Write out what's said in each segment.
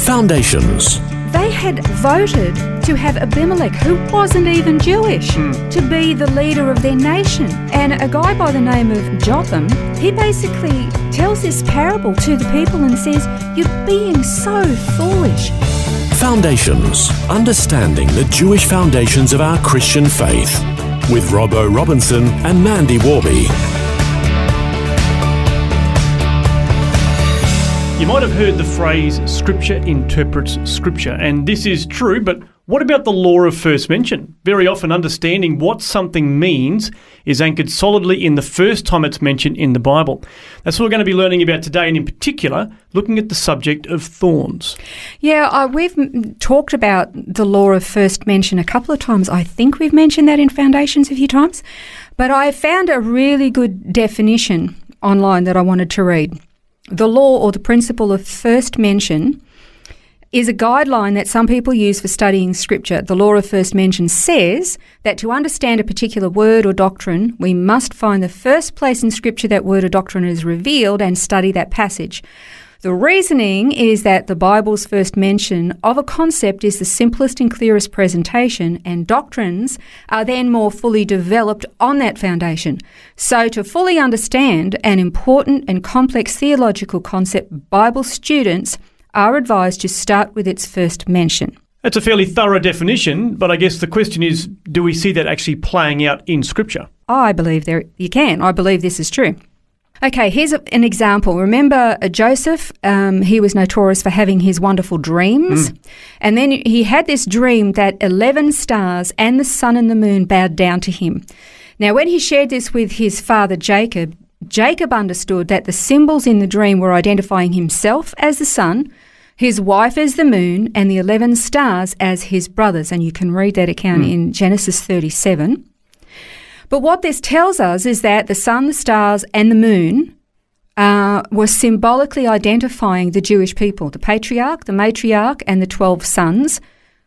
Foundations. They had voted to have Abimelech, who wasn't even Jewish, hmm. to be the leader of their nation. And a guy by the name of Jotham, he basically tells this parable to the people and says, You're being so foolish. Foundations. Understanding the Jewish foundations of our Christian faith. With Robbo Robinson and Mandy Warby. You might have heard the phrase Scripture interprets Scripture, and this is true, but what about the law of first mention? Very often, understanding what something means is anchored solidly in the first time it's mentioned in the Bible. That's what we're going to be learning about today, and in particular, looking at the subject of thorns. Yeah, uh, we've talked about the law of first mention a couple of times. I think we've mentioned that in Foundations a few times. But I found a really good definition online that I wanted to read. The law or the principle of first mention is a guideline that some people use for studying scripture. The law of first mention says that to understand a particular word or doctrine, we must find the first place in scripture that word or doctrine is revealed and study that passage. The reasoning is that the Bible's first mention of a concept is the simplest and clearest presentation, and doctrines are then more fully developed on that foundation. So, to fully understand an important and complex theological concept, Bible students are advised to start with its first mention. That's a fairly thorough definition, but I guess the question is do we see that actually playing out in Scripture? I believe there you can. I believe this is true. Okay, here's a, an example. Remember uh, Joseph? Um, he was notorious for having his wonderful dreams. And then he had this dream that 11 stars and the sun and the moon bowed down to him. Now, when he shared this with his father Jacob, Jacob understood that the symbols in the dream were identifying himself as the sun, his wife as the moon, and the 11 stars as his brothers. And you can read that account in Genesis 37. But what this tells us is that the sun, the stars, and the moon uh, were symbolically identifying the Jewish people the patriarch, the matriarch, and the 12 sons,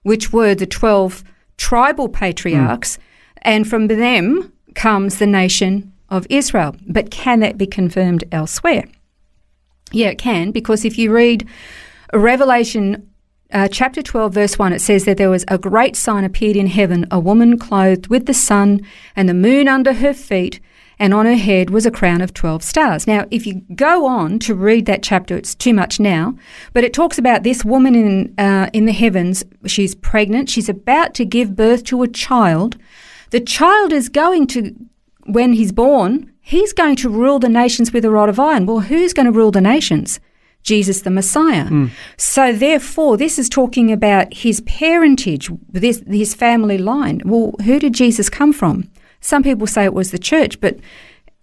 which were the 12 tribal patriarchs. And from them comes the nation of Israel. But can that be confirmed elsewhere? Yeah, it can, because if you read Revelation uh, chapter 12, verse 1, it says that there was a great sign appeared in heaven, a woman clothed with the sun and the moon under her feet, and on her head was a crown of 12 stars. Now, if you go on to read that chapter, it's too much now, but it talks about this woman in, uh, in the heavens. She's pregnant, she's about to give birth to a child. The child is going to, when he's born, he's going to rule the nations with a rod of iron. Well, who's going to rule the nations? Jesus the Messiah. Mm. So therefore, this is talking about his parentage, this, his family line. Well, who did Jesus come from? Some people say it was the church, but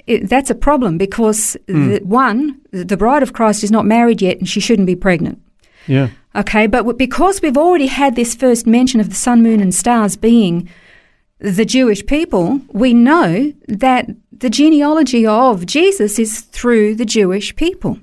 it, that's a problem because mm. the, one, the bride of Christ is not married yet, and she shouldn't be pregnant. Yeah. Okay, but because we've already had this first mention of the sun, moon, and stars being the Jewish people, we know that the genealogy of Jesus is through the Jewish people.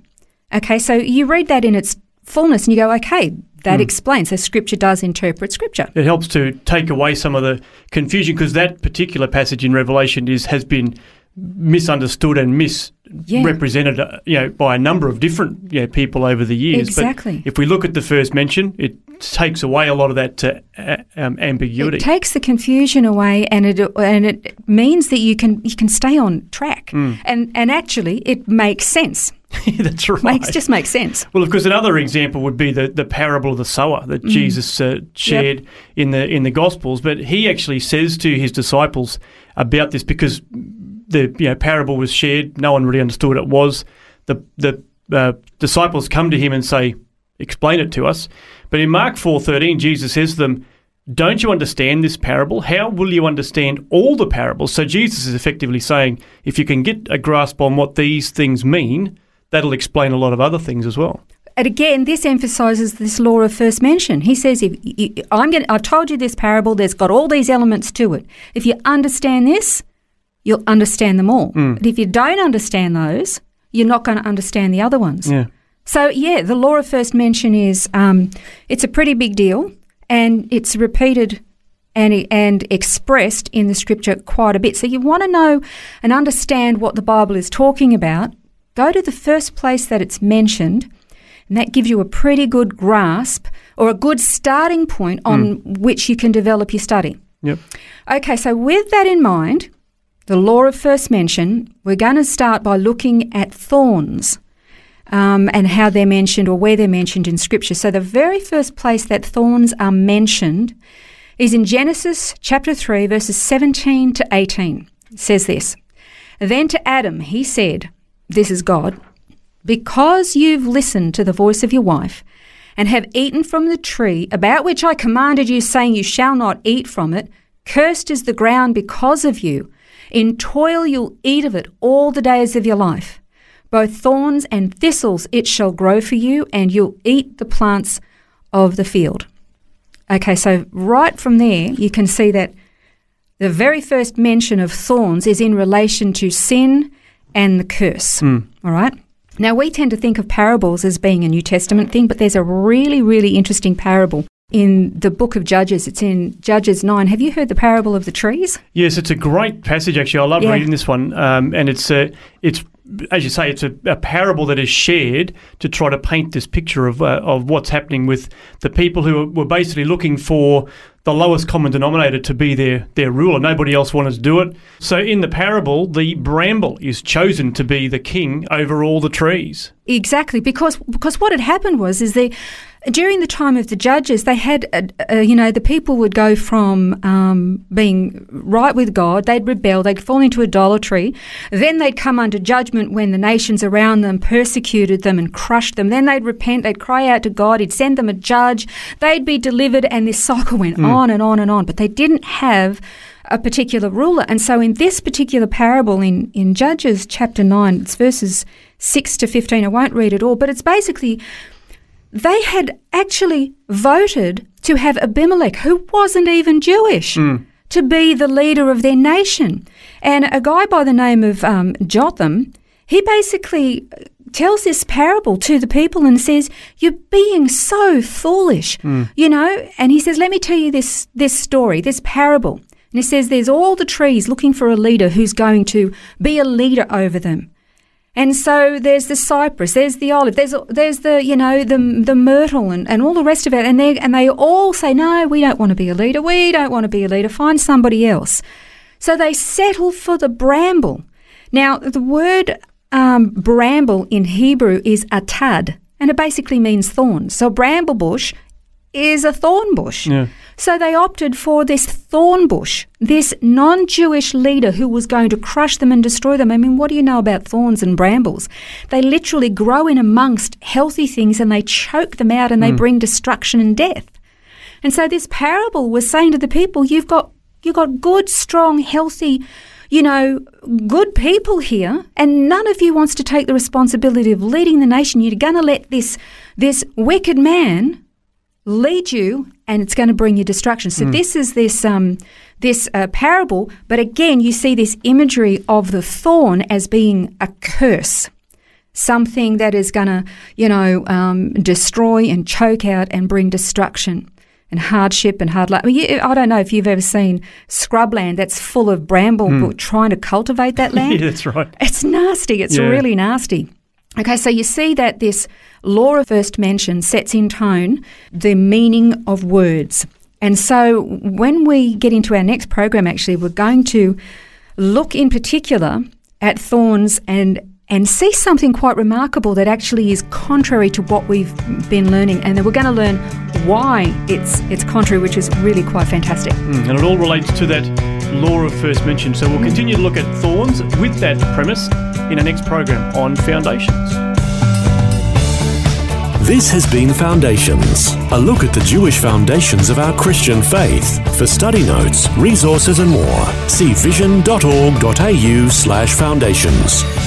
Okay, so you read that in its fullness and you go, okay, that explains. So scripture does interpret scripture. It helps to take away some of the confusion because that particular passage in Revelation is has been misunderstood and misrepresented, uh, you know, by a number of different you know, people over the years. Exactly. But if we look at the first mention, it takes away a lot of that uh, um, ambiguity. It takes the confusion away, and it and it means that you can you can stay on track, and and actually it makes sense. That's right. Makes just makes sense. Well, of course, another example would be the, the parable of the sower that Mm. Jesus uh, shared in the in the Gospels. But he actually says to his disciples about this because the you know parable was shared, no one really understood what it was. The the uh, disciples come to him and say, "Explain it to us." But in Mark four thirteen, Jesus says to them. Don't you understand this parable? How will you understand all the parables? So Jesus is effectively saying, if you can get a grasp on what these things mean, that'll explain a lot of other things as well. and again, this emphasizes this law of first mention. He says, if you, I'm going, I've told you this parable. There's got all these elements to it. If you understand this, you'll understand them all. Hmm. But if you don't understand those, you're not going to understand the other ones. Yeah. So yeah, the law of first mention is um, it's a pretty big deal, and it's repeated and and expressed in the scripture quite a bit. So you want to know and understand what the Bible is talking about. Go to the first place that it's mentioned, and that gives you a pretty good grasp or a good starting point on which you can develop your study. Yep. Okay, so with that in mind, the law of first mention, we're going to start by looking at thorns um, and how they're mentioned or where they're mentioned in Scripture. So the very first place that thorns are mentioned is in Genesis chapter 3, verses 17 to 18. It says this Then to Adam he said, This is God, because you've listened to the voice of your wife and have eaten from the tree about which I commanded you, saying, You shall not eat from it, cursed is the ground because of you. In toil you'll eat of it all the days of your life. Both thorns and thistles it shall grow for you, and you'll eat the plants of the field. Okay, so right from there, you can see that the very first mention of thorns is in relation to sin and the curse. All right? Now, we tend to think of parables as being a New Testament thing, but there's a really, really interesting parable in the book of Judges. It's in Judges 9. Have you heard the parable of the trees? Yes, it's a great passage. Actually, I love Yeah. reading this one, um, and it's a, it's as you say, it's a, a parable that is shared to try to paint this picture of uh, of what's happening with the people who were basically looking for the lowest common denominator to be their their ruler. Nobody else wanted to do it. So in the parable, the bramble is chosen to be the king over all the trees. Exactly, because because what had happened was is they during the time of the judges they had uh, uh, you know the people would go from um, being right with God, they'd rebel, they'd fall into idolatry, then they'd come under judgment when the nations around them persecuted them and crushed them. Then they'd repent, they'd cry out to God, He'd send them a judge, they'd be delivered, and this cycle went on and on and on. But they didn't have a particular ruler. And so in this particular parable in, in Judges chapter 9, it's verses 6 to 15, I won't read it all, but it's basically they had actually voted to have Abimelech, who wasn't even Jewish, hmm. to be the leader of their nation. And a guy by the name of um, Jotham, he basically uh, tells this parable to the people and says, "You're being so foolish," hmm. you know. And he says, "Let me tell you this this story, this parable." And he says, "There's all the trees looking for a leader who's going to be a leader over them." And so there's the cypress, there's the olive, there's there's the you know the the myrtle and, and all the rest of it, and they and they all say no, we don't want to be a leader, we don't want to be a leader, find somebody else. So they settle for the bramble. Now the word um, bramble in Hebrew is atad, and it basically means thorn. So bramble bush is a thorn bush. Yeah. So they opted for this thorn bush, this non Jewish leader who was going to crush them and destroy them. I mean, what do you know about thorns and brambles? They literally grow in amongst healthy things and they choke them out and they mm. bring destruction and death. And so this parable was saying to the people, you've got you've got good, strong, healthy, you know, good people here, and none of you wants to take the responsibility of leading the nation. You're going to let this this wicked man lead you, and it's going to bring you destruction. So this is this um, this uh, parable, but again, you see this imagery of the thorn as being a curse, something that is going to, you know, um, destroy and choke out and bring destruction. And hardship and hard luck. I, mean, I don't know if you've ever seen scrubland that's full of bramble, but trying to cultivate that land. Yeah, that's right. It's nasty. It's Yeah. really nasty. Okay, so you see that this law of first mention sets in tone the meaning of words. And so when we get into our next program, actually, we're going to look in particular at thorns and and see something quite remarkable that actually is contrary to what we've been learning, and then we're going to learn why it's it's contrary, which is really quite fantastic. Mm, and it all relates to that law of first mention. So we'll continue to look at thorns with that premise in our next program on foundations. This has been Foundations, a look at the Jewish foundations of our Christian faith. For study notes, resources, and more, see vision.org.au/slash foundations.